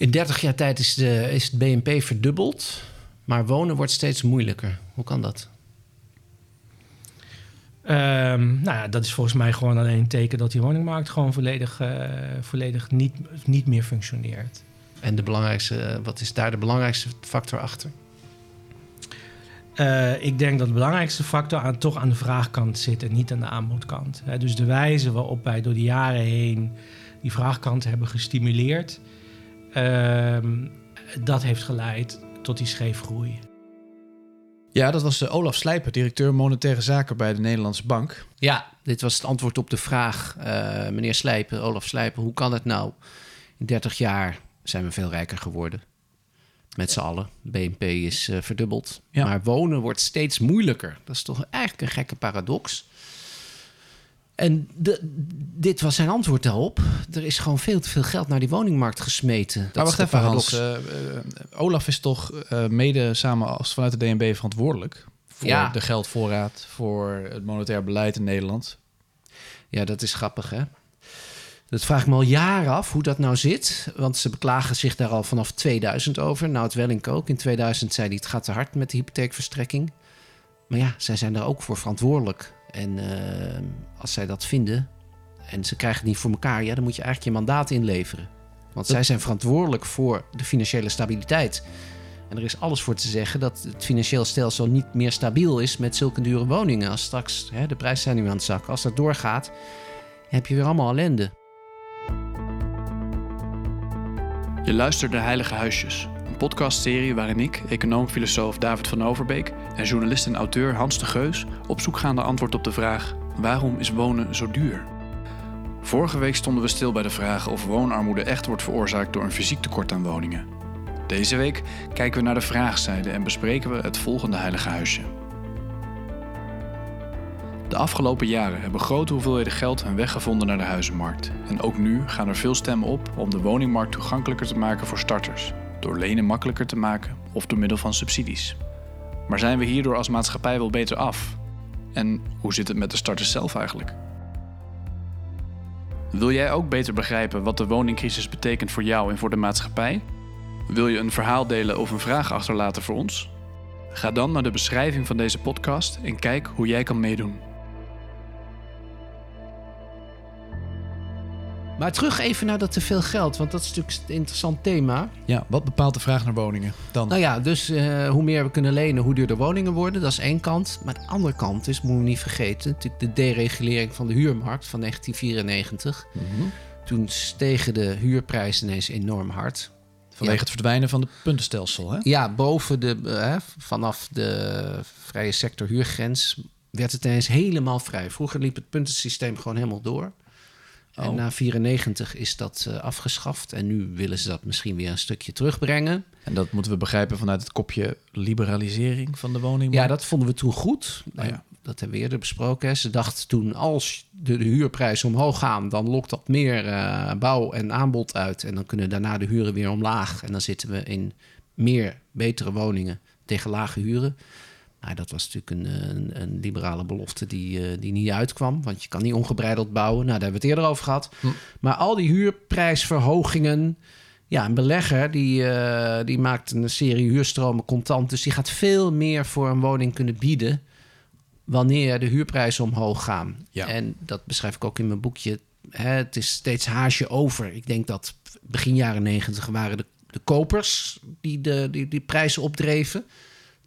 In 30 jaar tijd is, de, is het BNP verdubbeld, maar wonen wordt steeds moeilijker. Hoe kan dat? Ehm, nou ja, dat is volgens mij gewoon alleen een teken dat die woningmarkt gewoon volledig, eh, volledig niet, niet meer functioneert. En de belangrijkste, wat is daar de belangrijkste factor achter? Uh, ik denk dat de belangrijkste factor aan, toch aan de vraagkant zit en niet aan de aanbodkant. He, dus de wijze waarop wij door de jaren heen die vraagkant hebben gestimuleerd, dat heeft geleid tot die scheefgroei. Ja, dat was uh, Olaf Slijper, directeur monetaire zaken bij de Nederlandse Bank. Ja, dit was het antwoord op de vraag, meneer Slijper, Olaf Slijper, hoe kan het nou? In 30 jaar zijn we veel rijker geworden. Met z'n allen. BNP is uh, verdubbeld. Ja. Maar wonen wordt steeds moeilijker. Dat is toch eigenlijk een gekke paradox. En de, dit was zijn antwoord daarop. Er is gewoon veel te veel geld naar die woningmarkt gesmeten. Dat maar wacht even, Hans. Uh, uh, Olaf is toch mede samen als vanuit de DNB verantwoordelijk... voor ja. de geldvoorraad, voor het monetair beleid in Nederland. Ja, dat is grappig, hè? Dat vraag ik me al jaren af hoe dat nou zit. Want ze beklagen zich daar al vanaf 2000 over. Nou, het Wellink ook. In 2000 zei hij het gaat te hard met de hypotheekverstrekking. Maar ja, zij zijn daar ook voor verantwoordelijk. En uh, als zij dat vinden en ze krijgen het niet voor elkaar... ja, dan moet je eigenlijk je mandaat inleveren. Want zij zijn verantwoordelijk voor de financiële stabiliteit. En er is alles voor te zeggen dat het financieel stelsel niet meer stabiel is... met zulke dure woningen. Als straks hè, de prijzen zijn nu aan het zakken. Als dat doorgaat, heb je weer allemaal ellende. Je luistert naar Heilige Huisjes, podcastserie waarin ik, econoom-filosoof David van Overbeek en journalist en auteur Hans de Geus op zoek gaan naar antwoord op de vraag: waarom is wonen zo duur? Vorige week stonden we stil bij de vraag of woonarmoede echt wordt veroorzaakt door een fysiek tekort aan woningen. Deze week kijken we naar de vraagzijde en bespreken we het volgende heilige huisje. De afgelopen jaren hebben grote hoeveelheden geld hun weg gevonden naar de huizenmarkt. En ook nu gaan er veel stemmen op om de woningmarkt toegankelijker te maken voor starters. Door lenen makkelijker te maken of door middel van subsidies. Maar zijn we hierdoor als maatschappij wel beter af? En hoe zit het met de starters zelf eigenlijk? Wil jij ook beter begrijpen wat de woningcrisis betekent voor jou en voor de maatschappij? Wil je een verhaal delen of een vraag achterlaten voor ons? Ga dan naar de beschrijving van deze podcast en kijk hoe jij kan meedoen. Maar terug even naar dat te veel geld, want dat is natuurlijk een interessant thema. Ja, wat bepaalt de vraag naar woningen dan? Nou ja, dus uh, hoe meer we kunnen lenen, hoe duurder woningen worden. Dat is één kant. Maar de andere kant is, moeten we niet vergeten, natuurlijk de deregulering van de huurmarkt van 1994. Mm -hmm. Toen stegen de huurprijzen ineens enorm hard. Vanwege ja. het verdwijnen van het puntenstelsel, hè? Ja, boven de, uh, vanaf de vrije sector huurgrens werd het ineens helemaal vrij. Vroeger liep het puntensysteem gewoon helemaal door. En oh. na 94 is dat uh, afgeschaft. En nu willen ze dat misschien weer een stukje terugbrengen. En dat moeten we begrijpen vanuit het kopje liberalisering van de woningmarkt? Ja, dat vonden we toen goed. Oh, ja. Dat hebben we eerder besproken. Ze dachten toen, als de, de huurprijzen omhoog gaan... dan lokt dat meer uh, bouw en aanbod uit. En dan kunnen daarna de huren weer omlaag. En dan zitten we in meer betere woningen tegen lage huren. Nou, dat was natuurlijk een, een, een liberale belofte die, uh, die niet uitkwam. Want je kan niet ongebreideld bouwen. Nou, daar hebben we het eerder over gehad. Hm. Maar al die huurprijsverhogingen. Ja, een belegger die, uh, die maakt een serie huurstromen contant. Dus die gaat veel meer voor een woning kunnen bieden. wanneer de huurprijzen omhoog gaan. Ja. En dat beschrijf ik ook in mijn boekje. Hè, het is steeds haasje over. Ik denk dat begin jaren negentig waren de, de kopers die de die, die prijzen opdreven.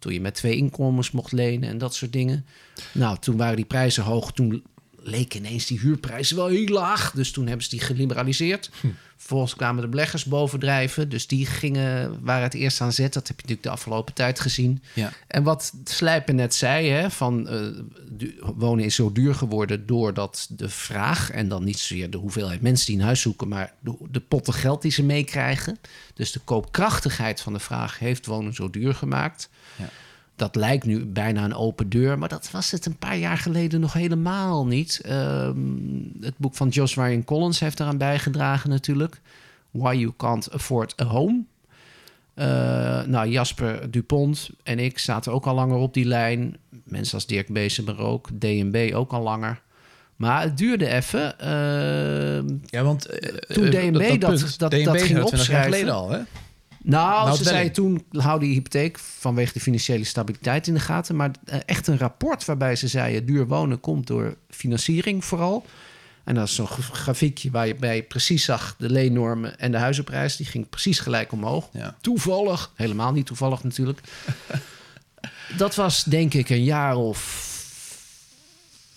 Toen je met twee inkomens mocht lenen en dat soort dingen. Nou, toen waren die prijzen hoog. Toen leken ineens die huurprijzen wel heel laag. Dus toen hebben ze die geliberaliseerd. Hm. Vervolgens kwamen de beleggers bovendrijven. Dus die gingen, waren het eerst aan zet. Dat heb je natuurlijk de afgelopen tijd gezien. Ja. En wat Slijpen net zei, hè, van uh, wonen is zo duur geworden doordat de vraag... en dan niet zozeer de hoeveelheid mensen die een huis zoeken... maar de, de potten geld die ze meekrijgen. Dus de koopkrachtigheid van de vraag heeft wonen zo duur gemaakt... Ja. Dat lijkt nu bijna een open deur, maar dat was het een paar jaar geleden nog helemaal niet. Um, het boek van Josh Ryan Collins heeft eraan bijgedragen natuurlijk. Why You Can't Afford a Home. Uh, nou, Jasper Dupont en ik zaten ook al langer op die lijn. Mensen als Dirk Beesemer ook. DNB ook al langer. Maar het duurde even. Uh, ja, want toen DNB dat, dat, dat, ging opschrijven... al, hè? Nou, nou ze zei toen, hou die hypotheek vanwege de financiële stabiliteit in de gaten. Maar echt een rapport waarbij ze zeiden... duur wonen komt door financiering vooral. En dat is zo'n grafiekje waarbij je precies zag... de leennormen en de huizenprijs, die ging precies gelijk omhoog. Ja. Toevallig, helemaal niet toevallig natuurlijk. dat was denk ik een jaar of...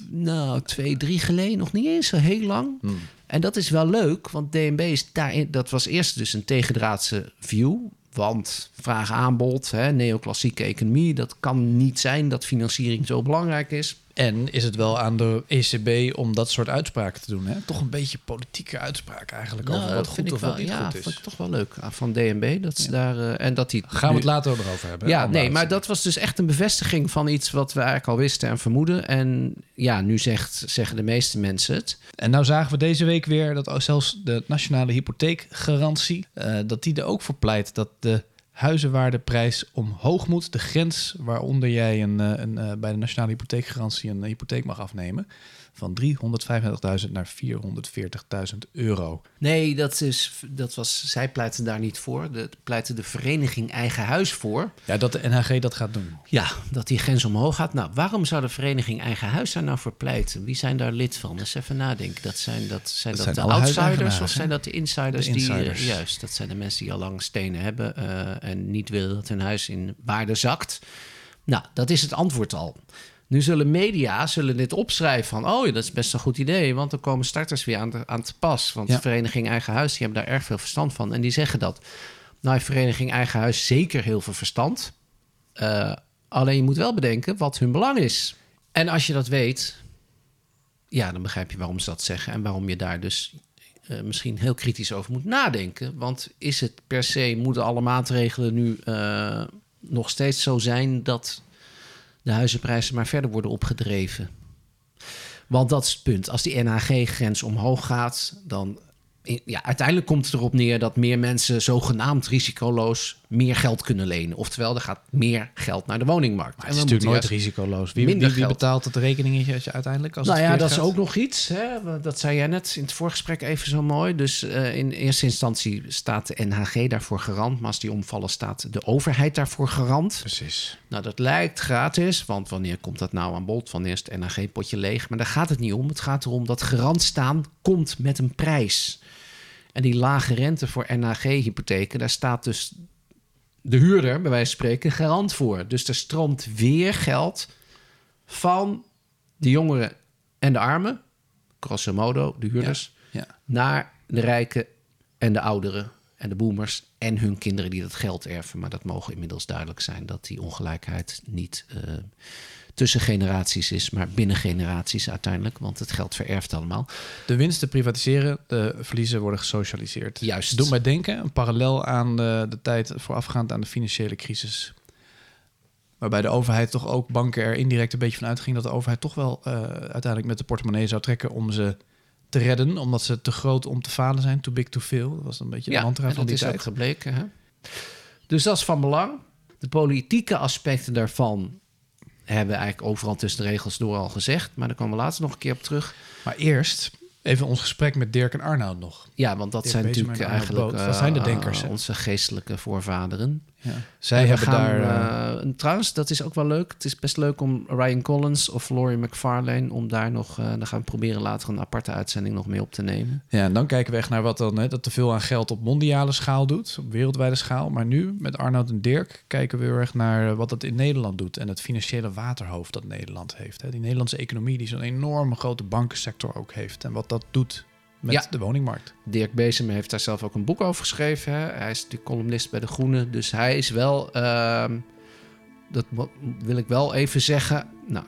nou, twee, drie geleden, nog niet eens zo heel lang... Hmm. En dat is wel leuk, want DNB is daarin, dat was eerst dus een tegendraadse view. Want vraag aanbod, neoclassieke economie, dat kan niet zijn dat financiering zo belangrijk is. En is het wel aan de ECB om dat soort uitspraken te doen? Hè? Toch een beetje politieke uitspraak eigenlijk nou, over wat goed of wat niet ja, goed is. Vind ik toch wel leuk van DNB. Dat ze daar, uh, en dat die Gaan we het later over hebben. Ja, nee, maar dat was dus echt een bevestiging van iets wat we eigenlijk al wisten en vermoeden. En ja, nu zegt, zeggen de meeste mensen het. En nou zagen we deze week weer dat zelfs de nationale hypotheekgarantie, uh, dat die er ook voor pleit dat de huizenwaardeprijs omhoog moet. De grens waaronder jij een, een, een, bij de nationale hypotheekgarantie een hypotheek mag afnemen van 335.000 naar 440.000 euro. Nee, dat, is, dat was, zij pleiten daar niet voor. De pleiten de vereniging Eigen Huis voor. Ja, dat de NHG dat gaat doen. Ja, dat die grens omhoog gaat. Nou, waarom zou de vereniging Eigen Huis daar nou voor pleiten? Wie zijn daar lid van? Eens even nadenken. Dat zijn, dat, zijn dat, de outsiders of zijn dat de insiders? De insiders. Die, juist, dat zijn de mensen die al lang stenen hebben... Uh, en niet willen dat hun huis in waarde zakt. Nou, dat is het antwoord al. Nu zullen media zullen dit opschrijven van... oh, dat is best een goed idee, want dan komen starters weer aan, te, aan te pas. Want Ja. de Vereniging Eigen Huis, die hebben daar erg veel verstand van. En die zeggen dat. Nou, heeft Vereniging Eigen Huis zeker heel veel verstand. Eh, alleen je moet wel bedenken wat hun belang is. En als je dat weet, ja, dan begrijp je waarom ze dat zeggen... en waarom je daar dus eh, misschien heel kritisch over moet nadenken. Want is het per se, moeten alle maatregelen nu eh, nog steeds zo zijn... dat de huizenprijzen maar verder worden opgedreven. Want dat is het punt. Als die NHG-grens omhoog gaat, dan... Ja, uiteindelijk komt het erop neer dat meer mensen zogenaamd risicoloos meer geld kunnen lenen. Oftewel, er gaat meer geld naar de woningmarkt. Maar het is natuurlijk nooit risicoloos. Wie, wie, wie betaalt het rekeningetje als je uiteindelijk... Als nou ja, dat is ook nog iets. Hè? Dat zei jij net in het voorgesprek even zo mooi. Dus uh, in eerste instantie staat de NHG daarvoor garant. Maar als die omvallen, staat de overheid daarvoor garant. Precies. Nou, dat lijkt gratis, want wanneer komt dat nou aan bod? Wanneer is het NHG-potje leeg? Maar daar gaat het niet om. Het gaat erom dat garant staan komt met een prijs. En die lage rente voor NHG-hypotheken, daar staat dus de huurder, bij wijze van spreken, garant voor. Dus er stroomt weer geld van de jongeren en de armen, grosso modo, de huurders, Ja, ja. naar de rijken en de ouderen en de boomers en hun kinderen die dat geld erven. Maar dat mogen inmiddels duidelijk zijn dat die ongelijkheid niet uh, tussen generaties is, maar binnen generaties uiteindelijk, want het geld vererft allemaal. De winsten privatiseren, de verliezen worden gesocialiseerd. Juist. Doe mij denken, een parallel aan de, de tijd voorafgaand aan de financiële crisis. Waarbij de overheid toch ook banken er indirect een beetje van uitging dat de overheid toch wel uh, uiteindelijk met de portemonnee zou trekken om ze te redden, omdat ze te groot om te falen zijn, too big to fail. Dat was een beetje de ja, mantra van dat die is tijd. ook gebleken. Hè? Dus dat is van belang. De politieke aspecten daarvan hebben we eigenlijk overal tussen de regels door al gezegd. Maar daar komen we later nog een keer op terug. Maar eerst even ons gesprek met Dirk en Arnoud nog. Ja, want dat Dirk zijn Bezemer natuurlijk eigenlijk Boot. Dat zijn de uh, denkers, onze geestelijke voorvaderen. Ja. Zij hebben gaan, daar... uh, trouwens, dat is ook wel leuk. Het is best leuk om Ryan Collins of Laurie McFarlane... om daar nog... Uh, dan gaan we proberen later een aparte uitzending nog mee op te nemen. Ja, en dan kijken we echt naar wat dan hè, dat te veel aan geld op mondiale schaal doet, op wereldwijde schaal. Maar nu met Arnoud en Dirk kijken we heel erg naar wat het in Nederland doet en het financiële waterhoofd dat Nederland heeft. Hè. Die Nederlandse economie die zo'n enorme grote bankensector ook heeft en wat dat doet met Ja. de woningmarkt. Dirk Bezem heeft daar zelf ook een boek over geschreven. Hè? Hij is natuurlijk columnist bij De Groene. Dus hij is wel... uh, dat wil ik wel even zeggen. Nou,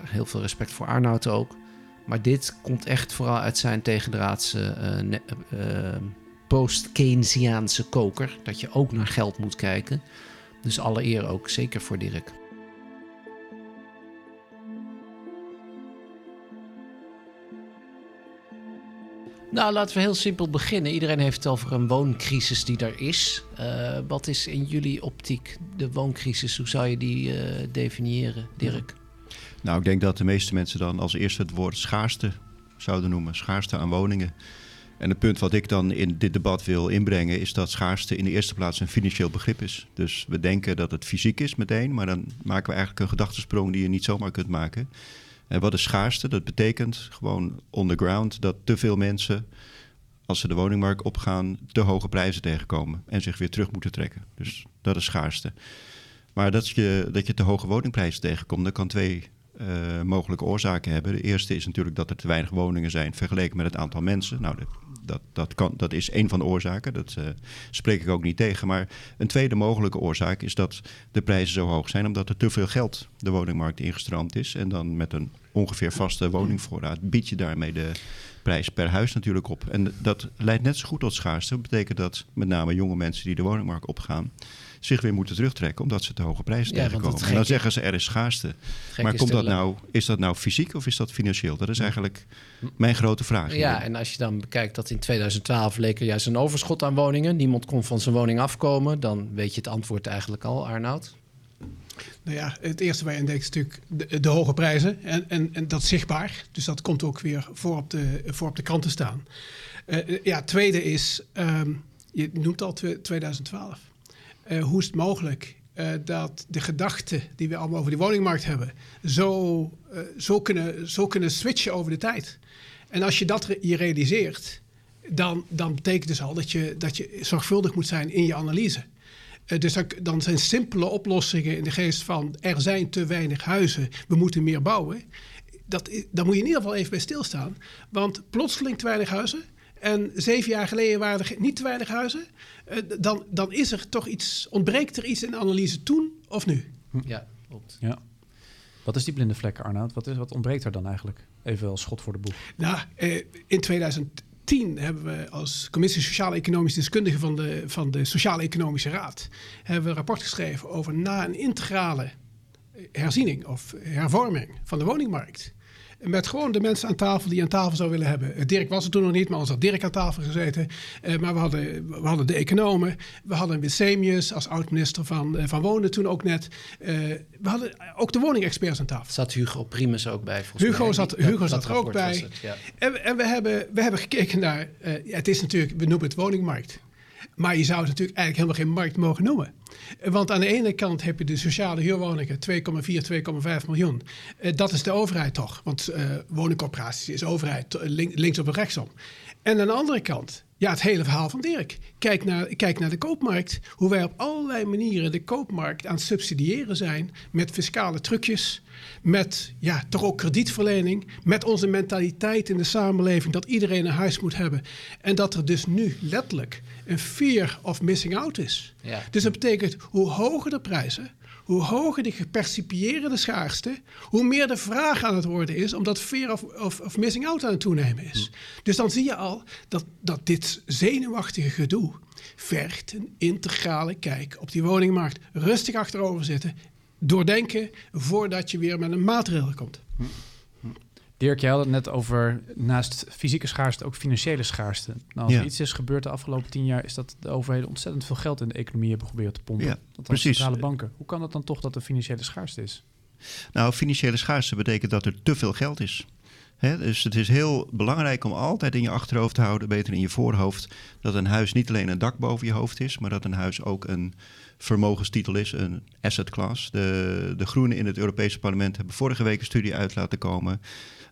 heel veel respect voor Arnoud ook. Maar dit komt echt vooral uit zijn tegendraadse... Uh, uh, post-Keynesiaanse koker. Dat je ook naar geld moet kijken. Dus alle eer ook, zeker voor Dirk. Nou, laten we heel simpel beginnen. Iedereen heeft het over een wooncrisis die er is. Uh, wat is in jullie optiek de wooncrisis? Hoe zou je die uh, definiëren, Dirk? Nou, ik denk dat de meeste mensen dan als eerste het woord schaarste zouden noemen. Schaarste aan woningen. En het punt wat ik dan in dit debat wil inbrengen, is dat schaarste in de eerste plaats een financieel begrip is. Dus we denken dat het fysiek is meteen, maar dan maken we eigenlijk een gedachtesprong die je niet zomaar kunt maken. En wat is schaarste? Dat betekent gewoon underground dat te veel mensen, als ze de woningmarkt opgaan, te hoge prijzen tegenkomen en zich weer terug moeten trekken. Dus dat is schaarste. Maar dat je, dat je te hoge woningprijzen tegenkomt, dat kan twee uh, mogelijke oorzaken hebben. De eerste is natuurlijk dat er te weinig woningen zijn vergeleken met het aantal mensen. Nou, dat, dat, kan, dat is een van de oorzaken, dat uh, spreek ik ook niet tegen. Maar een tweede mogelijke oorzaak is dat de prijzen zo hoog zijn... omdat er te veel geld de woningmarkt ingestroomd is. En dan met een ongeveer vaste woningvoorraad bied je daarmee de prijs per huis natuurlijk op. En dat leidt net zo goed tot schaarste. Dat betekent dat met name jonge mensen die de woningmarkt opgaan zich weer moeten terugtrekken omdat ze te hoge prijzen tegenkomen. En dan zeggen ze er is schaarste. Maar komt dat nou, is dat nou fysiek of is dat financieel? Dat is eigenlijk mijn grote vraag. Ja, en als je dan bekijkt dat in 2012 leek er juist een overschot aan woningen. Niemand kon van zijn woning afkomen. Dan weet je het antwoord eigenlijk al, Arnoud. Nou ja, het eerste waar je aan denkt is natuurlijk de, de, hoge prijzen. En, en, en dat is zichtbaar. Dus dat komt ook weer voor op de, voor op de kranten staan. Uh, ja, tweede is, um, je noemt al 2012. Uh, hoe is het mogelijk uh, dat de gedachten die we allemaal over die woningmarkt hebben, zo, uh, zo, kunnen, zo kunnen switchen over de tijd? En als je dat je realiseert, dan, dan betekent dus al dat je, dat je zorgvuldig moet zijn in je analyse. dus dan, dan zijn simpele oplossingen in de geest van er zijn te weinig huizen, we moeten meer bouwen. Dat, daar moet je in ieder geval even bij stilstaan. Want plotseling te weinig huizen, en zeven jaar geleden waren er niet te weinig huizen, uh, dan, dan is er toch iets, ontbreekt er iets in de analyse toen of nu? Ja, klopt. Ja. Wat is die blinde vlek, Arnoud? Wat, is, wat ontbreekt er dan eigenlijk? Even als schot voor de boeg. Nou, uh, in 2010 hebben we als Commissie Sociaal-Economische Deskundigen van de, van de Sociaal-Economische Raad hebben we een rapport geschreven over na een integrale herziening of hervorming van de woningmarkt met gewoon de mensen aan tafel die aan tafel zou willen hebben. Eh, Dirk was er toen nog niet, maar ons had Dirk aan tafel gezeten. Uh, maar we hadden, we hadden de economen. We hadden Wissemius als oud-minister van, uh, van Wonen toen ook net. Uh, we hadden ook de woningexperts aan tafel. Zat Hugo Primus ook bij? Hugo mij. zat, Hugo zat er ook bij. Het, ja. en, en, we, hebben, we hebben gekeken naar... Ja, het is natuurlijk, we noemen het woningmarkt. Maar je zou het natuurlijk eigenlijk helemaal geen markt mogen noemen. Want aan de ene kant heb je de sociale huurwoningen, 2,4, 2,5 miljoen. Eh, dat is de overheid toch? Want uh, woningcorporaties is overheid links op en rechtsom. En aan de andere kant, ja, het hele verhaal van Dirk. Kijk naar, kijk naar de koopmarkt. Hoe wij op allerlei manieren de koopmarkt aan het subsidiëren zijn. Met fiscale trucjes. Met ja, toch ook kredietverlening. Met onze mentaliteit in de samenleving dat iedereen een huis moet hebben. En dat er dus nu letterlijk een fear of missing out is. Ja. Dus dat betekent hoe hoger de prijzen, hoe hoger de gepercipieerde schaarste, hoe meer de vraag aan het worden is, omdat fear of, of, of missing out aan het toenemen is. Hm. Dus dan zie je al dat, dat dit zenuwachtige gedoe vergt een integrale kijk op die woningmarkt. Rustig achterover zitten, doordenken voordat je weer met een maatregel komt. Dirk, jij had het net over naast fysieke schaarste ook financiële schaarste. Nou, als er iets is gebeurd de afgelopen tien jaar, is dat de overheden ontzettend veel geld in de economie hebben geprobeerd te pompen. Ja, dat precies. centrale banken. Hoe kan het dan toch dat er financiële schaarste is? Nou, financiële schaarste betekent dat er te veel geld is. dus het is heel belangrijk om altijd in je achterhoofd te houden, beter in je voorhoofd, dat een huis niet alleen een dak boven je hoofd is, maar dat een huis ook een vermogenstitel is, een asset class. De, de Groenen in het Europese parlement hebben vorige week een studie uit laten komen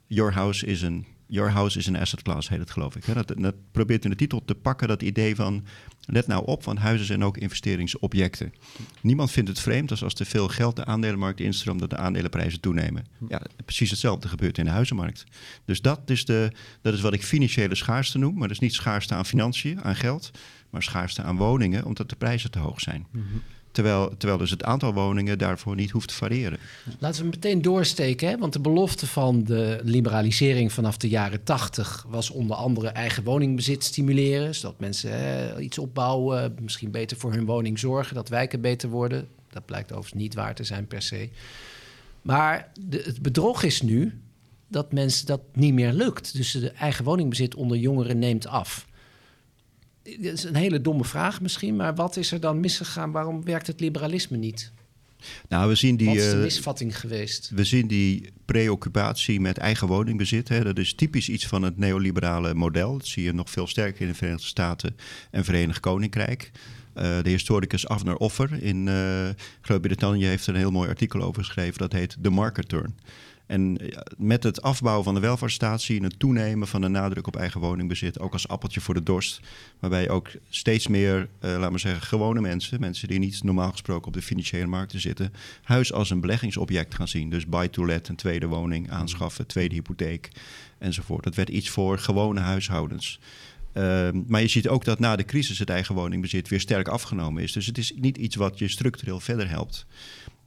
Your House is een Your House is een asset class, heet het geloof ik. Dat, dat, probeert in de titel te pakken dat idee van... let nou op, want huizen zijn ook investeringsobjecten. Niemand vindt het vreemd als als te veel geld de aandelenmarkt instroomt... dat de aandelenprijzen toenemen. Ja, precies hetzelfde gebeurt in de huizenmarkt. Dus dat is, de, dat is wat ik financiële schaarste noem. Maar dat is niet schaarste aan financiën, aan geld... maar schaarste aan woningen, omdat de prijzen te hoog zijn. Mm Terwijl, terwijl dus het aantal woningen daarvoor niet hoeft te variëren. Laten we meteen doorsteken, hè? want de belofte van de liberalisering vanaf de jaren 80 was onder andere eigen woningbezit stimuleren. Zodat mensen hè, iets opbouwen, misschien beter voor hun woning zorgen, dat wijken beter worden. Dat blijkt overigens niet waar te zijn per se. Maar de, het bedrog is nu dat mensen dat niet meer lukt. Dus de eigen woningbezit onder jongeren neemt af dat is een hele domme vraag misschien, maar wat is er dan misgegaan? Waarom werkt het liberalisme niet? Nou, we zien die, Wat is de eh, misvatting geweest? we zien die preoccupatie met eigen woningbezit. Hè. Dat is typisch iets van het neoliberale model. Dat zie je nog veel sterker in de Verenigde Staten en Verenigd Koninkrijk. Eh, de historicus Avner Offer in eh, Groot-Brittannië heeft er een heel mooi artikel over geschreven. Dat heet The Market Turn. En met het afbouwen van de welvaartsstaat zie je een toenemen van de nadruk op eigen woningbezit. Ook als appeltje voor de dorst. Waarbij ook steeds meer, eh laten we zeggen, gewone mensen, mensen die niet normaal gesproken op de financiële markten zitten, huis als een beleggingsobject gaan zien. Dus buy-to-let, een tweede woning aanschaffen, tweede hypotheek enzovoort. Dat werd iets voor gewone huishoudens. Ehm, maar je ziet ook dat na de crisis het eigen woningbezit weer sterk afgenomen is. Dus het is niet iets wat je structureel verder helpt.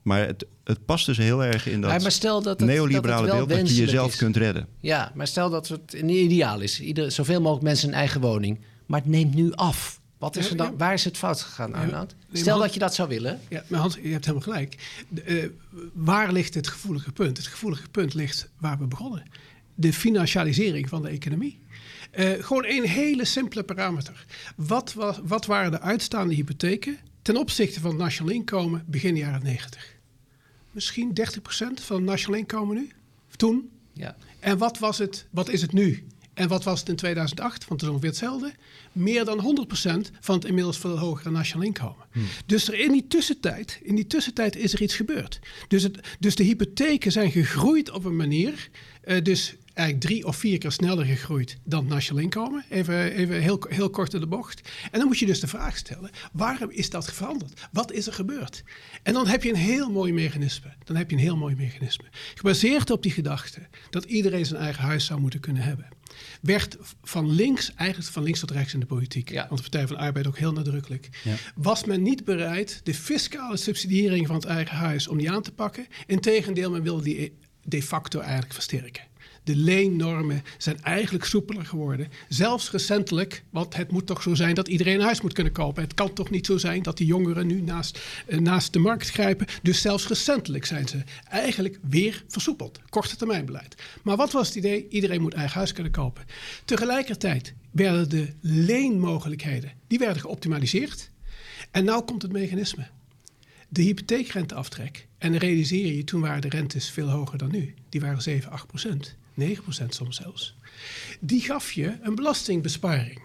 Maar het, het past dus heel erg in dat maar stel dat het, neoliberale dat het wel beeld dat je jezelf is. kunt redden. Ja, maar stel dat het een ideaal is. Ieder, zoveel mogelijk mensen een eigen woning. Maar het neemt nu af. Wat is er dan, ja. Waar is het fout gegaan, Arnoud? nee, Stel dat je dat zou willen. Ja, maar Hans, je hebt helemaal gelijk. De, eh, waar ligt het gevoelige punt? Het gevoelige punt ligt waar we begonnen. De financialisering van de economie. Eh, gewoon een hele simpele parameter. Wat, was, wat waren de uitstaande hypotheken ten opzichte van het nationaal inkomen begin jaren 90? Misschien 30% van het nationaal inkomen nu? Toen? Ja. En wat, was het, wat is het nu? En wat was het in 2008? Want het is ongeveer hetzelfde. Meer dan 100% van het inmiddels veel hogere nationaal inkomen. Dus er in die tussentijd, in die tussentijd is er iets gebeurd. Dus, het, dus de hypotheken zijn gegroeid op een manier. eh, dus eigenlijk drie of vier keer sneller gegroeid dan het nationaal inkomen. Even, even heel, heel kort in de bocht. En dan moet je dus de vraag stellen: waarom is dat veranderd? Wat is er gebeurd? En dan heb je een heel mooi mechanisme. Dan heb je een heel mooi mechanisme. Gebaseerd op die gedachte dat iedereen zijn eigen huis zou moeten kunnen hebben. Werd van links, eigenlijk van links tot rechts in de politiek, Ja. want de Partij van de Arbeid ook heel nadrukkelijk, was men niet bereid de fiscale subsidiëring van het eigen huis om die aan te pakken. Integendeel, men wilde die de facto eigenlijk versterken. De leennormen zijn eigenlijk soepeler geworden. Zelfs recentelijk, want het moet toch zo zijn dat iedereen een huis moet kunnen kopen. Het kan toch niet zo zijn dat die jongeren nu naast, eh, naast de markt grijpen. Dus zelfs recentelijk zijn ze eigenlijk weer versoepeld. Korte termijn beleid. Maar wat was het idee? Iedereen moet eigen huis kunnen kopen. Tegelijkertijd werden de leenmogelijkheden die werden geoptimaliseerd. En nou komt het mechanisme. De hypotheekrenteaftrek. En realiseer je, toen waren de rentes veel hoger dan nu. Die waren 7, 8 procent. 9 procent soms zelfs. Die gaf je een belastingbesparing.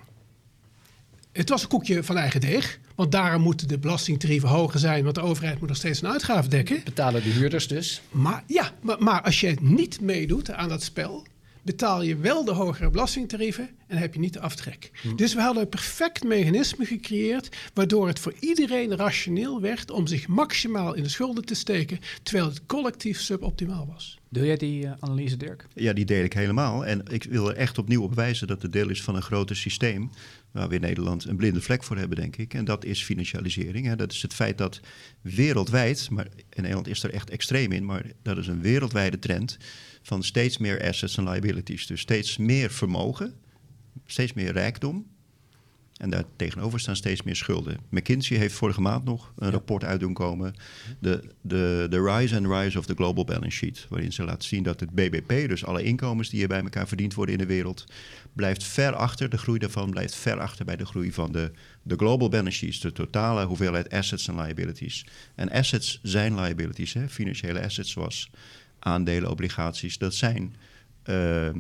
Het was een koekje van eigen deeg. Want daarom moeten de belastingtarieven hoger zijn. Want de overheid moet nog steeds een uitgave dekken. Betalen de huurders dus. Maar ja, maar, maar als je niet meedoet aan dat spel, betaal je wel de hogere belastingtarieven en heb je niet de aftrek. Dus we hadden een perfect mechanisme gecreëerd, waardoor het voor iedereen rationeel werd om zich maximaal in de schulden te steken, terwijl het collectief suboptimaal was. Deel jij die eh, analyse, Dirk? Ja, die deel ik helemaal. En ik wil er echt opnieuw op wijzen dat het deel is van een groter systeem. Waar we in Nederland een blinde vlek voor hebben, denk ik. En dat is financialisering. Hè. Dat is het feit dat wereldwijd, maar in Nederland is er echt extreem in, maar dat is een wereldwijde trend van steeds meer assets en liabilities. Dus steeds meer vermogen, steeds meer rijkdom. En daar tegenover staan steeds meer schulden. McKinsey heeft vorige maand nog een rapport uit doen komen. De, de, de Rise and Rise of the Global Balance Sheet. Waarin ze laten zien dat het BBP, dus alle inkomens die er bij elkaar verdiend worden in de wereld, blijft ver achter. De groei daarvan blijft ver achter bij de groei van de, de Global Balance Sheets. De totale hoeveelheid assets en liabilities. En assets zijn liabilities, hè? financiële assets zoals aandelen, obligaties. Dat zijn ehm,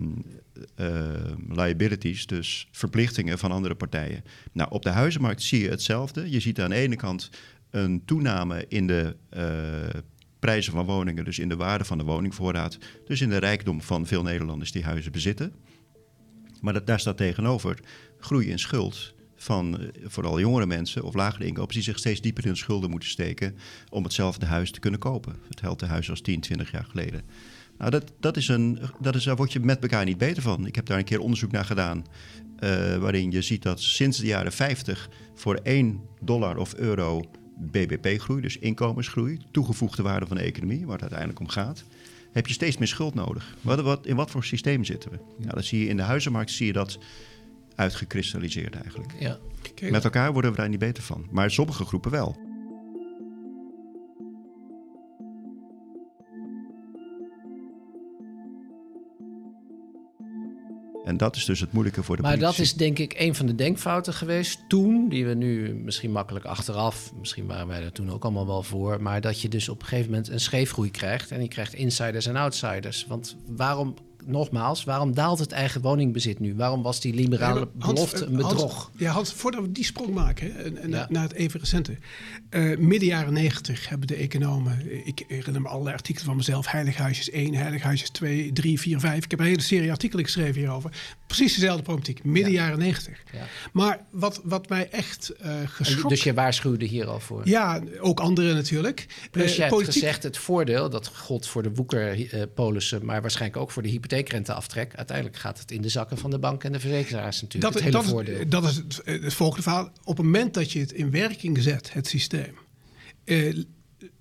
ehm, liabilities, dus verplichtingen van andere partijen. Nou, op de huizenmarkt zie je hetzelfde. Je ziet aan de ene kant een toename in de eh, prijzen van woningen, dus in de waarde van de woningvoorraad, dus in de rijkdom van veel Nederlanders die huizen bezitten. Maar dat, daar staat tegenover groei in schuld van eh, vooral jongere mensen of lagere inkomens die zich steeds dieper in de schulden moeten steken om hetzelfde huis te kunnen kopen. Hetzelfde huis als 10, 20 jaar geleden. Nou, dat, dat is een, dat is, daar word je met elkaar niet beter van. Ik heb daar een keer onderzoek naar gedaan, eh, waarin je ziet dat sinds de jaren 50 voor 1 dollar of euro BBP-groei, dus inkomensgroei, toegevoegde waarde van de economie, waar het uiteindelijk om gaat, heb je steeds meer schuld nodig. Wat, wat, in wat voor systeem zitten we? Nou, dat zie je in de huizenmarkt zie je dat uitgekristalliseerd eigenlijk. Ja. Met elkaar worden we daar niet beter van, maar sommige groepen wel. En dat is dus het moeilijke voor de Maar dat politici. is denk ik een van de denkfouten geweest toen, die we nu misschien makkelijk achteraf, misschien waren wij er toen ook allemaal wel voor, maar dat je dus op een gegeven moment een scheefgroei krijgt en je krijgt insiders en outsiders. Want waarom, nogmaals, waarom daalt het eigen woningbezit nu? Waarom was die liberale Nee, maar Hans, belofte een eh, Hans, bedrog? ja, Hans, voordat we die sprong maken, hè, en, Ja. naar het even recente. Eh, midden jaren negentig hebben de economen, eh, ik herinner me allerlei artikelen van mezelf, Heilighuisjes 1, Heilighuisjes 2, 3, 4, 5. Ik heb een hele serie artikelen geschreven hierover. Precies dezelfde problematiek, midden jaren negentig. Ja. Maar wat, wat mij echt eh En geschokt... Dus je waarschuwde hier al voor. Ja, ook anderen natuurlijk. Plus Eh, jij hebt politiek- gezegd het voordeel, dat gold voor de woekerpolissen, maar waarschijnlijk ook voor de hypotheekrenteaftrek. Uiteindelijk gaat het in de zakken van de bank en de verzekeraars natuurlijk. Dat, het hele dat, voordeel. is, dat is het, het volgende verhaal. Op het moment dat je het in werking zet, het systeem, eh,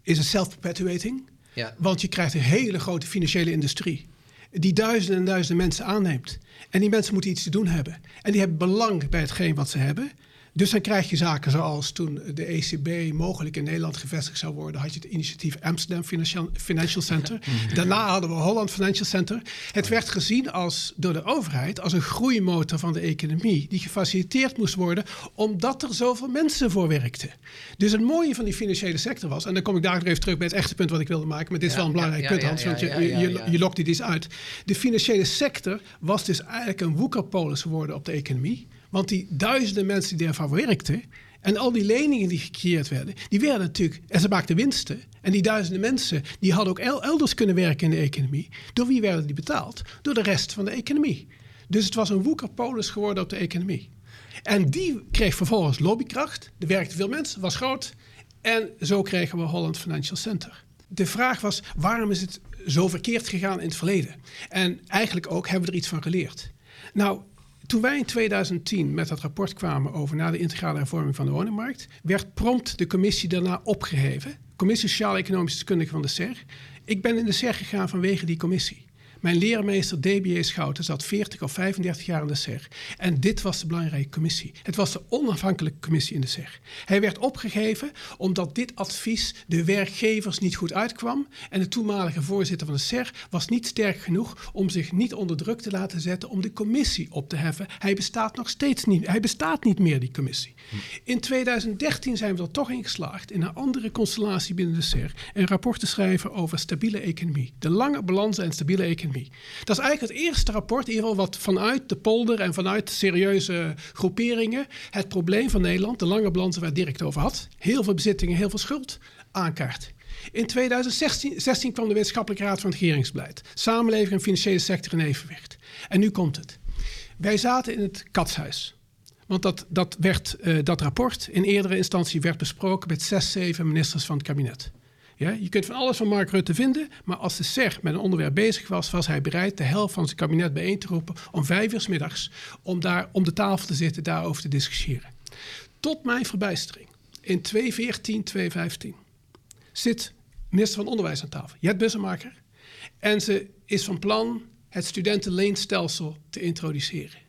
is het self-perpetuating. ja. Want je krijgt een hele grote financiële industrie. Die duizenden en duizenden mensen aanneemt. En die mensen moeten iets te doen hebben. En die hebben belang bij hetgeen wat ze hebben. Dus dan krijg je zaken zoals toen de ECB mogelijk in Nederland gevestigd zou worden, had je het initiatief Amsterdam Financial, Financial Center. Daarna hadden we Holland Financial Center. Het werd gezien als, door de overheid als een groeimotor van de economie, die gefaciliteerd moest worden omdat er zoveel mensen voor werkten. Dus het mooie van die financiële sector was, en dan kom ik daar even terug bij het echte punt wat ik wilde maken, maar dit is Ja, wel een belangrijk ja, punt, ja, Hans, want je, je, je lokt dit iets uit. De financiële sector was dus eigenlijk een woekerpolis geworden op de economie. Want die duizenden mensen die daarvan werkten... en al die leningen die gecreëerd werden... die werden natuurlijk... en ze maakten winsten. En die duizenden mensen... die hadden ook el- elders kunnen werken in de economie. Door wie werden die betaald? Door de rest van de economie. Dus het was een woekerpolis geworden op de economie. En die kreeg vervolgens lobbykracht. Er werkten veel mensen, was groot. En zo kregen we Holland Financial Center. De vraag was, waarom is het zo verkeerd gegaan in het verleden? En eigenlijk ook, hebben we er iets van geleerd? Nou, toen wij in 2010 met dat rapport kwamen over na de integrale hervorming van de woningmarkt, werd prompt de commissie daarna opgeheven. Commissie Sociaal-Economische Deskundigen van de SER. Ik ben in de SER gegaan vanwege die commissie. Mijn leermeester DBA Schouten zat 40 of 35 jaar in de SER. En dit was de belangrijke commissie. Het was de onafhankelijke commissie in de SER. Hij werd opgegeven omdat dit advies de werkgevers niet goed uitkwam. En de toenmalige voorzitter van de SER was niet sterk genoeg om zich niet onder druk te laten zetten om de commissie op te heffen. Hij bestaat nog steeds niet. Hij bestaat niet meer, die commissie. In 2013 zijn we er toch in geslaagd in een andere constellatie binnen de SER een rapport te schrijven over stabiele economie. De lange balansen en stabiele economie. Dat is eigenlijk het eerste rapport, in ieder geval wat vanuit de polder en vanuit serieuze groeperingen het probleem van Nederland, de lange balansen waar Dirk het over had, heel veel bezittingen, heel veel schuld, aankaart. In 2016 16 kwam de Wetenschappelijke Raad van het Regeringsbeleid. Samenleving en financiële sector in evenwicht. En nu komt het. Wij zaten in het katshuis. Want dat, dat, werd, eh, dat rapport in eerdere instantie werd besproken met zes, zeven ministers van het kabinet. Ja, je kunt van alles van Mark Rutte vinden, maar als de SER met een onderwerp bezig was, was hij bereid de helft van zijn kabinet bijeen te roepen om vijf uur 's middags om daar om de tafel te zitten, daarover te discussiëren. Tot mijn verbijstering, in 2014, 2015, zit minister van Onderwijs aan tafel, Jet Bussemaker, en ze is van plan het studentenleenstelsel te introduceren.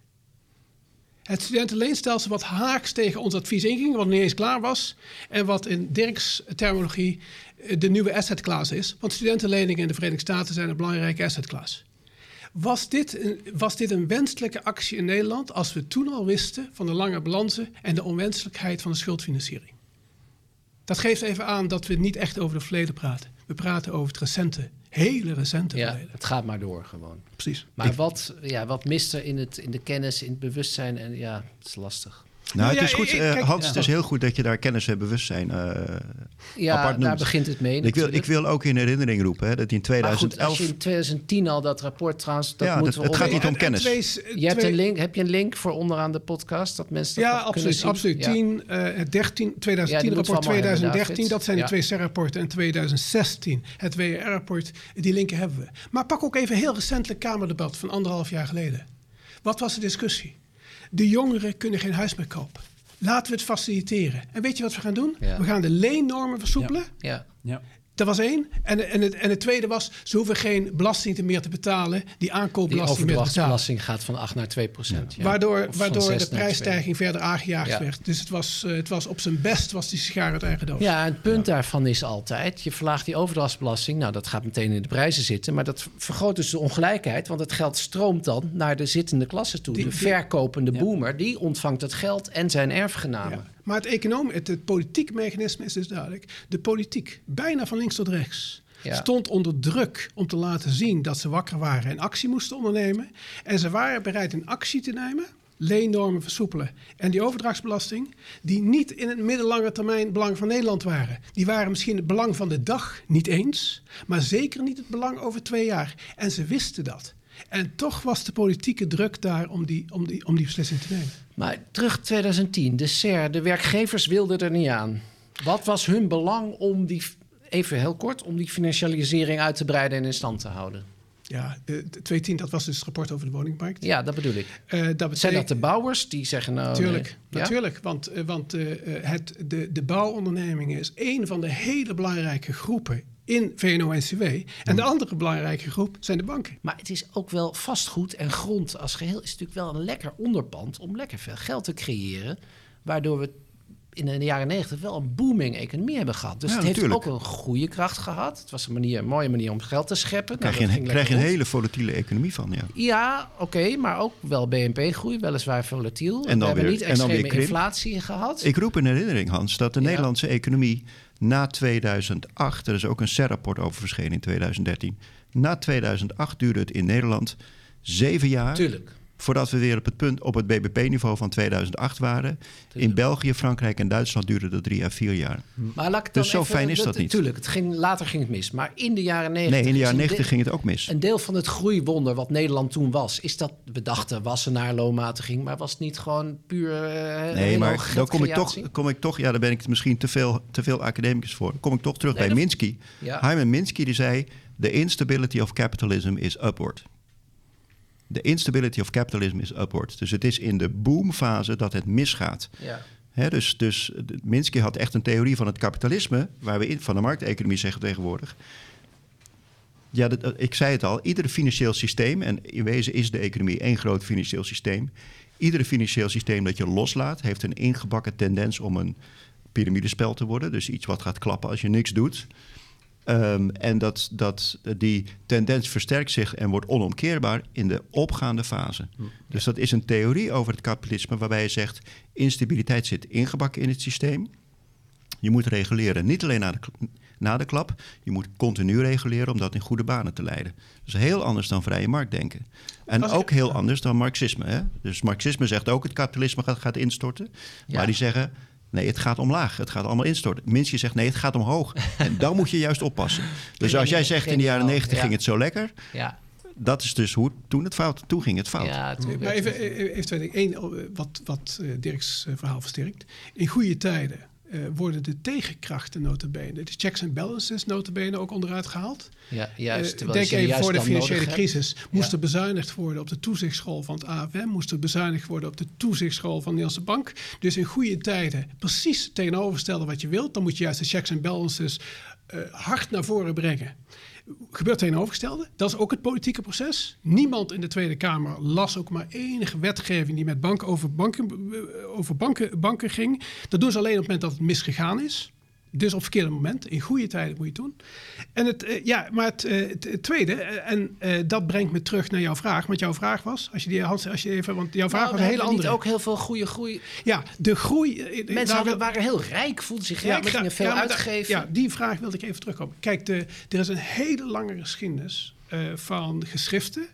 Het studentenleenstelsel wat haaks tegen ons advies inging, wat niet eens klaar was. En wat in Dirks terminologie eh, de nieuwe asset class is. Want studentenleningen in de Verenigde Staten zijn een belangrijke asset class. Was dit, een, was dit een wenselijke actie in Nederland als we toen al wisten van de lange balansen en de onwenselijkheid van de schuldfinanciering? Dat geeft even aan dat we niet echt over het verleden praten. We praten over het recente, hele recente Ja, verleden. het gaat maar door gewoon. Precies. Maar wat, ja, wat mist er in, het, in de kennis, in het bewustzijn? En ja, het is lastig. Nou, het ja, is goed, ik- eh, kijk- Hans, ja. het is heel goed dat je daar kennis en bewustzijn eh, Ja, apart daar noemt. begint het mee. ik, wil, ik wil ook in herinnering roepen hè, dat in maar goed, 2011... als je in 2010 al dat rapport trouwens, dat Ja, moeten dat- we het gaat niet om kennis. twee- Je hebt een link, heb je een link voor onderaan de podcast dat mensen dat Ja, absoluut. zien? absoluut. Ja. 10, eh, het 13, 2010 Ja, die moeten we rapport allemaal hebben, 2013, David. dat zijn de twee CER-rapporten. En 2016 het WR-rapport, die linken hebben we. Maar pak ook even heel recentelijk Kamerdebat van anderhalf jaar geleden. Wat was de discussie? De jongeren kunnen geen huis meer kopen. Laten we het faciliteren. En weet je wat we gaan doen? Ja. We gaan de leennormen versoepelen. Ja, Ja. Dat was één. En, en, het, en het tweede was, ze hoeven geen belasting meer te betalen. Die aankoopbelasting die meer te gaat van 8 naar 2 procent. Ja. Waardoor, waardoor 6 de prijsstijging verder aangejaagd Ja. werd. Dus het was, eh, het was op zijn best was die sigaar uit eigen doos. 2. Ja, het punt daarvan is altijd... je verlaagt die overdrachtsbelasting. Nou, dat gaat meteen in de prijzen zitten. Maar dat vergroot dus de ongelijkheid. Want het geld stroomt dan naar de zittende klasse toe. Die- de verkopende boomer, die ontvangt het geld en zijn erfgenamen. Maar het econoom, het, het politiek mechanisme is dus duidelijk. De politiek, bijna van links tot rechts, Ja. stond onder druk om te laten zien dat ze wakker waren en actie moesten ondernemen. En ze waren bereid een actie te nemen, leennormen versoepelen. En die overdrachtsbelasting, die niet in het middellange termijn belang van Nederland waren. Die waren misschien het belang van de dag niet eens, maar zeker niet het belang over twee jaar. En ze wisten dat. En toch was de politieke druk daar om die, om die, om die beslissing te nemen. Maar terug 2010, de SER, de werkgevers wilden er niet aan. Wat was hun belang om die, even heel kort, om die financialisering uit te breiden en in stand te houden? Ja, eh, 2010, dat was dus het rapport over de woningmarkt. Ja, dat bedoel ik. Eh, dat Zijn dat de bouwers die zeggen nou... Natuurlijk, nee, ja? natuurlijk want, eh, want eh, eh, het, de, de bouwondernemingen is een van de hele belangrijke groepen in VNO-NCW. En de andere belangrijke groep zijn de banken. Maar het is ook wel vastgoed en grond als geheel is natuurlijk wel een lekker onderpand om lekker veel geld te creëren. Waardoor we in de jaren negentig wel een booming economie hebben gehad. Dus Ja, het heeft ook een goede kracht gehad. Het was een, manier, een mooie manier om geld te scheppen. Krijg je Nou, een, krijg je een hele volatiele economie van, ja. Ja, oké, maar ook wel BNP-groei, weliswaar volatiel. En dan we hebben weer- niet en dan weer extreme inflatie gehad. Ik roep in herinnering, Hans, dat de Ja. Nederlandse economie na 2008, er is ook een CER-rapport over verschenen in 2013, na 2008 duurde het in Nederland zeven jaar Tuurlijk. Voordat we weer op het punt op het BBP-niveau van 2008 waren. In België, Frankrijk en Duitsland duurde dat drie à vier jaar. Maar laat ik dan Dus zo fijn is dat niet. Tuurlijk, het ging, later ging het mis. Maar in de jaren negentig... Nee, in de jaren een 90 de- ging het ook mis. Een deel van het groeiwonder wat Nederland toen was, is dat we dachten wassenaar loonmatiging, maar was het niet gewoon puur. eh, Nee, maar dan kom ik, toch, kom ik toch, ja, daar ben ik misschien te veel, te veel academicus voor. Kom ik toch terug Nee, bij dat- Minsky. Ja. Hyman Minsky die zei: The instability of capitalism is upward. De instability of capitalism is upward. Dus het is in de boomfase dat het misgaat. Ja. Dus, dus Minsky had echt een theorie van het kapitalisme, waar we in, van de markteconomie zeggen tegenwoordig. Ja, dat, dat- ik zei het al, ieder financieel systeem, en in wezen is de economie één groot financieel systeem. Ieder financieel systeem dat je loslaat, heeft een ingebakken tendens om een piramidespel te worden. Dus iets wat gaat klappen als je niks doet. Ehm, en dat, dat, die tendens versterkt zich en wordt onomkeerbaar in de opgaande fase. Dus dat is een theorie over het kapitalisme waarbij je zegt... instabiliteit zit ingebakken in het systeem. Je moet reguleren, niet alleen na de, kl- na de klap. Je moet continu reguleren om dat in goede banen te leiden. Dat is heel anders dan vrije marktdenken. En ook heel anders dan marxisme. Hè? Dus marxisme zegt ook het kapitalisme gaat, gaat instorten. Ja. Maar die zeggen... Nee, het gaat omlaag. Het gaat allemaal instorten. Minsky zegt nee, het gaat omhoog. En dan moet je juist oppassen. Dus als jij zegt in de jaren Geniaal, 90 ja. ging het zo lekker, Ja, dat is dus hoe het- toen het fout. Toen ging het fout. ja. Maar even, even twee dingen. Eén, eh, wat, wat eh, Dirks eh, verhaal versterkt. In goede tijden eh, worden de tegenkrachten notabene, de checks en balances notabene ook onderuit gehaald. ja, juist. Terwijl denk even juist voor de financiële hebt. crisis. Moest Ja. er bezuinigd worden op de toezichtsschool van het AFM. Moest er bezuinigd worden op de toezichtsschool van de Nederlandse Bank. Dus in goede tijden precies het tegenovergestelde wat je wilt. Dan moet je juist de checks en balances eh, hard naar voren brengen. Gebeurt het tegenovergestelde. Dat is ook het politieke proces. Niemand in de Tweede Kamer las ook maar enige wetgeving die met banken over, banken, eh, over banken, banken ging. Dat doen ze alleen op het moment dat het misgegaan is. Dus op het verkeerde moment. In goede tijden moet je het doen. En het, eh, ja, maar het, eh, het, het tweede, eh, en dat brengt me terug naar jouw vraag. Want jouw vraag was, als je die Hans, als je even, want jouw vraag Nou, was we een hele hebben niet andere. ook heel veel goede groei. Ja, de groei. Mensen hadden, waren heel rijk, voelden zich ja, rijk, maar gingen veel ja, uitgeven. Ja, die vraag wilde ik even terugkomen. Kijk, de, er is een hele lange geschiedenis van geschriften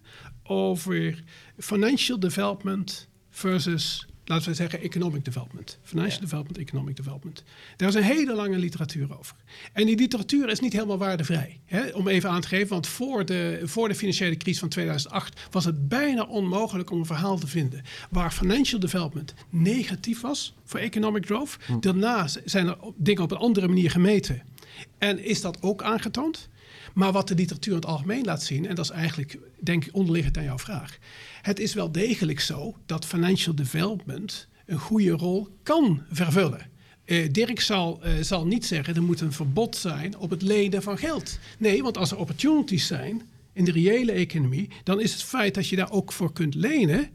over financial development versus, laten we zeggen, economic development. Financial Ja. development, economic development. Daar is een hele lange literatuur over. En die literatuur is niet helemaal waardevrij. Hè? Om even aan te geven, want voor de, voor de financiële crisis van 2008 was het bijna onmogelijk om een verhaal te vinden waar financial development negatief was voor economic growth. Daarna zijn er dingen op een andere manier gemeten. En is dat ook aangetoond? Maar wat de literatuur in het algemeen laat zien, en dat is eigenlijk, denk ik, onderliggend aan jouw vraag. Het is wel degelijk zo dat financial development een goede rol kan vervullen. Eh, Dirk zal, eh, zal niet zeggen er moet een verbod zijn op het lenen van geld. Nee, want als er opportunities zijn in de reële economie, dan is het feit dat je daar ook voor kunt lenen,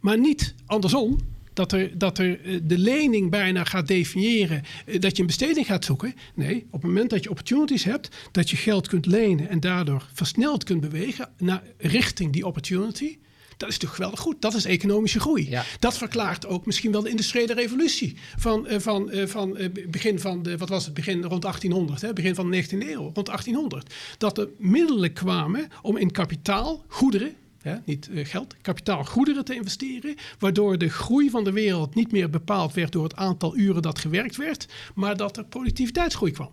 maar niet andersom. Dat, er, dat er eh, de lening bijna gaat definiëren eh, dat je een besteding gaat zoeken. Nee, op het moment dat je opportunities hebt, dat je geld kunt lenen en daardoor versneld kunt bewegen naar richting die opportunity. Dat is toch geweldig goed. Dat is economische groei. Ja. Dat verklaart ook misschien wel de industriële revolutie. Van, eh, van, van begin van de, wat was het, begin rond 1800, hè? begin van de 19e eeuw, rond 1800. Dat er middelen kwamen om in kapitaal, goederen, hè, niet eh, geld, kapitaal, goederen te investeren. Waardoor de groei van de wereld niet meer bepaald werd door het aantal uren dat gewerkt werd, maar dat er productiviteitsgroei kwam.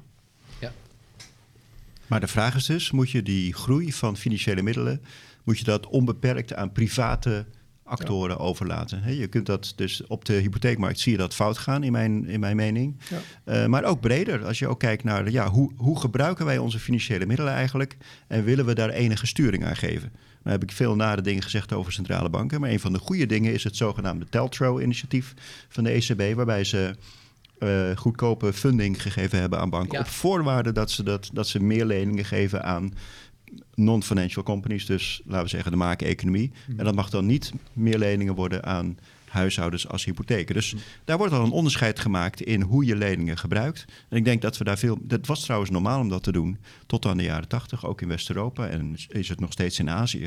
Maar de vraag is dus, moet je die groei van financiële middelen, moet je dat onbeperkt aan private actoren overlaten? Hè, je kunt dat dus op de hypotheekmarkt zie je dat fout gaan, in mijn, in mijn mening. Ja. Eh, maar ook breder, als je ook kijkt naar ja, hoe, hoe gebruiken wij onze financiële middelen eigenlijk en willen we daar enige sturing aan geven? Nou heb ik veel nare dingen gezegd over centrale banken, maar een van de goede dingen is het zogenaamde Teltro-initiatief van de ECB, waarbij ze eh, goedkope funding gegeven hebben aan banken. Ja. Op voorwaarde dat ze, dat, dat ze meer leningen geven aan non-financial companies. Dus laten we zeggen de maken-economie. En dat mag dan niet meer leningen worden aan huishoudens als hypotheken. Dus daar wordt al een onderscheid gemaakt in hoe je leningen gebruikt. En ik denk dat we daar veel... Dat was trouwens normaal om dat te doen tot aan de jaren tachtig, ook in West-Europa. En is het nog steeds in Azië.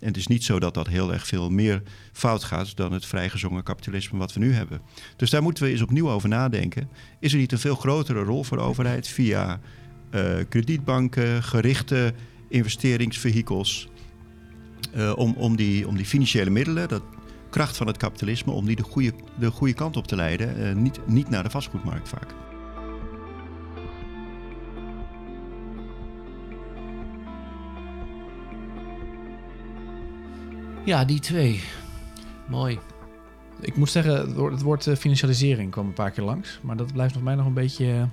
En het is niet zo dat dat heel erg veel meer fout gaat dan het vrijgezongen kapitalisme wat we nu hebben. Dus daar moeten we eens opnieuw over nadenken. Is er niet een veel grotere rol voor de overheid via eh, kredietbanken, gerichte investeringsvehikels, eh, om, om, die, om die financiële middelen, dat kracht van het kapitalisme, om die de goede, de goede kant op te leiden, eh, niet, niet naar de vastgoedmarkt vaak. Ja, die twee. Mooi. Ik moet zeggen, het woord, het woord eh, financialisering kwam een paar keer langs. Maar dat blijft nog mij nog een beetje...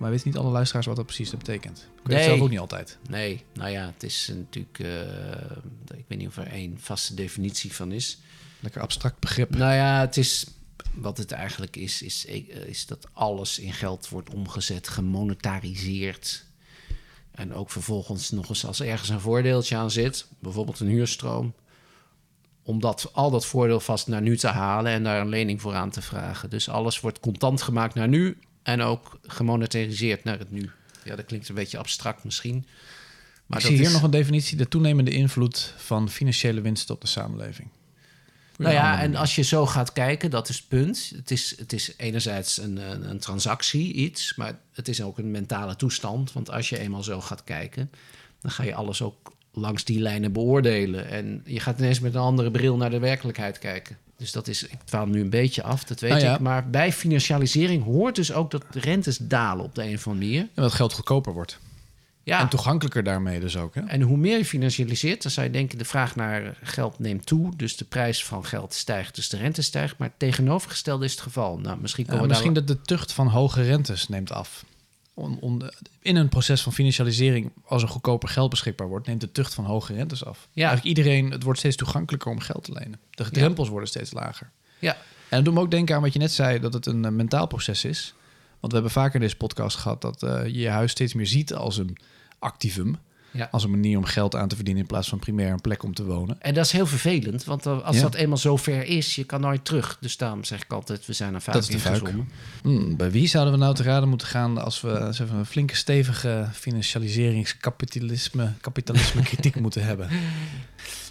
mij weten niet alle luisteraars wat dat precies betekent. Ik weet Nee. zelf ook niet altijd. Nee, nou ja, het is natuurlijk... eh, ik weet niet of er één vaste definitie van is. Lekker abstract begrip. Nou ja, het is... Wat het eigenlijk is, is, eh, is dat alles in geld wordt omgezet, gemonetariseerd. En ook vervolgens nog eens als ergens een voordeeltje aan zit, bijvoorbeeld een huurstroom, om dat, al dat voordeel vast naar nu te halen en daar een lening voor aan te vragen. Dus alles wordt contant gemaakt naar nu en ook gemonetariseerd naar het nu. Ja, dat klinkt een beetje abstract misschien. Maar ik dat zie hier is- nog een definitie. De toenemende invloed van financiële winst op de samenleving. Nou ja, en als je zo gaat kijken, dat is het punt. Het is, het is enerzijds een, een, een transactie, iets, maar het is ook een mentale toestand. Want als je eenmaal zo gaat kijken, dan ga je alles ook langs die lijnen beoordelen. En je gaat ineens met een andere bril naar de werkelijkheid kijken. Dus dat is, ik dwaal nu een beetje af, dat weet Nou ja. ik. Maar bij financialisering hoort dus ook dat de rentes dalen op de een of andere manier. En dat geld goedkoper wordt. Ja, En toegankelijker daarmee dus ook. Hè? en hoe meer je financialiseert, dan zou je denken... de vraag naar geld neemt toe, dus de prijs van geld stijgt, dus de rente stijgt. Maar tegenovergestelde is het geval. Nou, misschien Ja, komen we misschien daar... dat de tucht van hoge rentes neemt af. On- on- in een proces van financialisering, als er goedkoper geld beschikbaar wordt, neemt de tucht van hoge rentes af. Ja. Eigenlijk iedereen, het wordt steeds toegankelijker om geld te lenen. De drempels worden steeds lager. Ja, En dat doet me ook denken aan wat je net zei, dat het een eh, mentaal proces is. Want we hebben vaker in deze podcast gehad dat eh, je je huis steeds meer ziet als een activum. Ja. Als een manier om geld aan te verdienen in plaats van primair een plek om te wonen. en dat is heel vervelend, want als Ja. dat eenmaal zo ver is, je kan nooit terug. Dus daarom zeg ik altijd, we zijn er vaak Dat is de in gezongen. Hmm, bij wie zouden we nou te raden moeten gaan als we een flinke stevige financialiseringskapitalisme kapitalisme kritiek moeten hebben?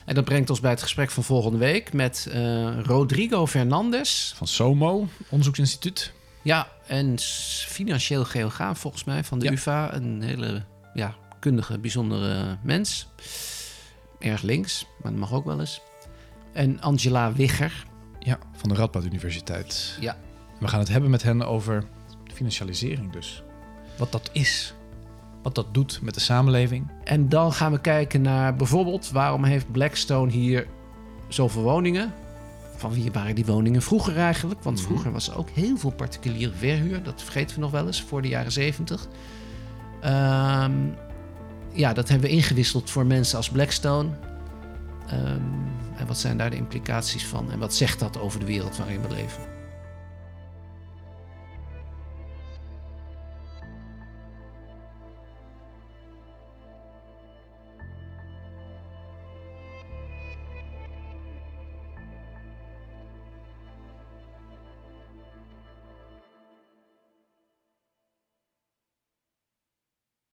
En dat brengt ons bij het gesprek van volgende week met eh, Rodrigo Fernandes. Van SOMO, onderzoeksinstituut. Ja, en financieel geograaf volgens mij van de Ja. UvA. Een hele ja, kundige, bijzondere mens. Erg links, maar dat mag ook wel eens. En Angela Wigger. Ja, van de Radboud Universiteit. Ja. We gaan het hebben met hen over financialisering dus. Wat dat is. Wat dat doet met de samenleving. En dan gaan we kijken naar bijvoorbeeld waarom heeft Blackstone hier zoveel woningen? Van wie waren die woningen vroeger eigenlijk? Want vroeger was er ook heel veel particuliere verhuur. Dat vergeten we nog wel eens voor de jaren zeventig. Ehm, ja, dat hebben we ingewisseld voor mensen als Blackstone. Ehm, en wat zijn daar de implicaties van? En wat zegt dat over de wereld waarin we leven?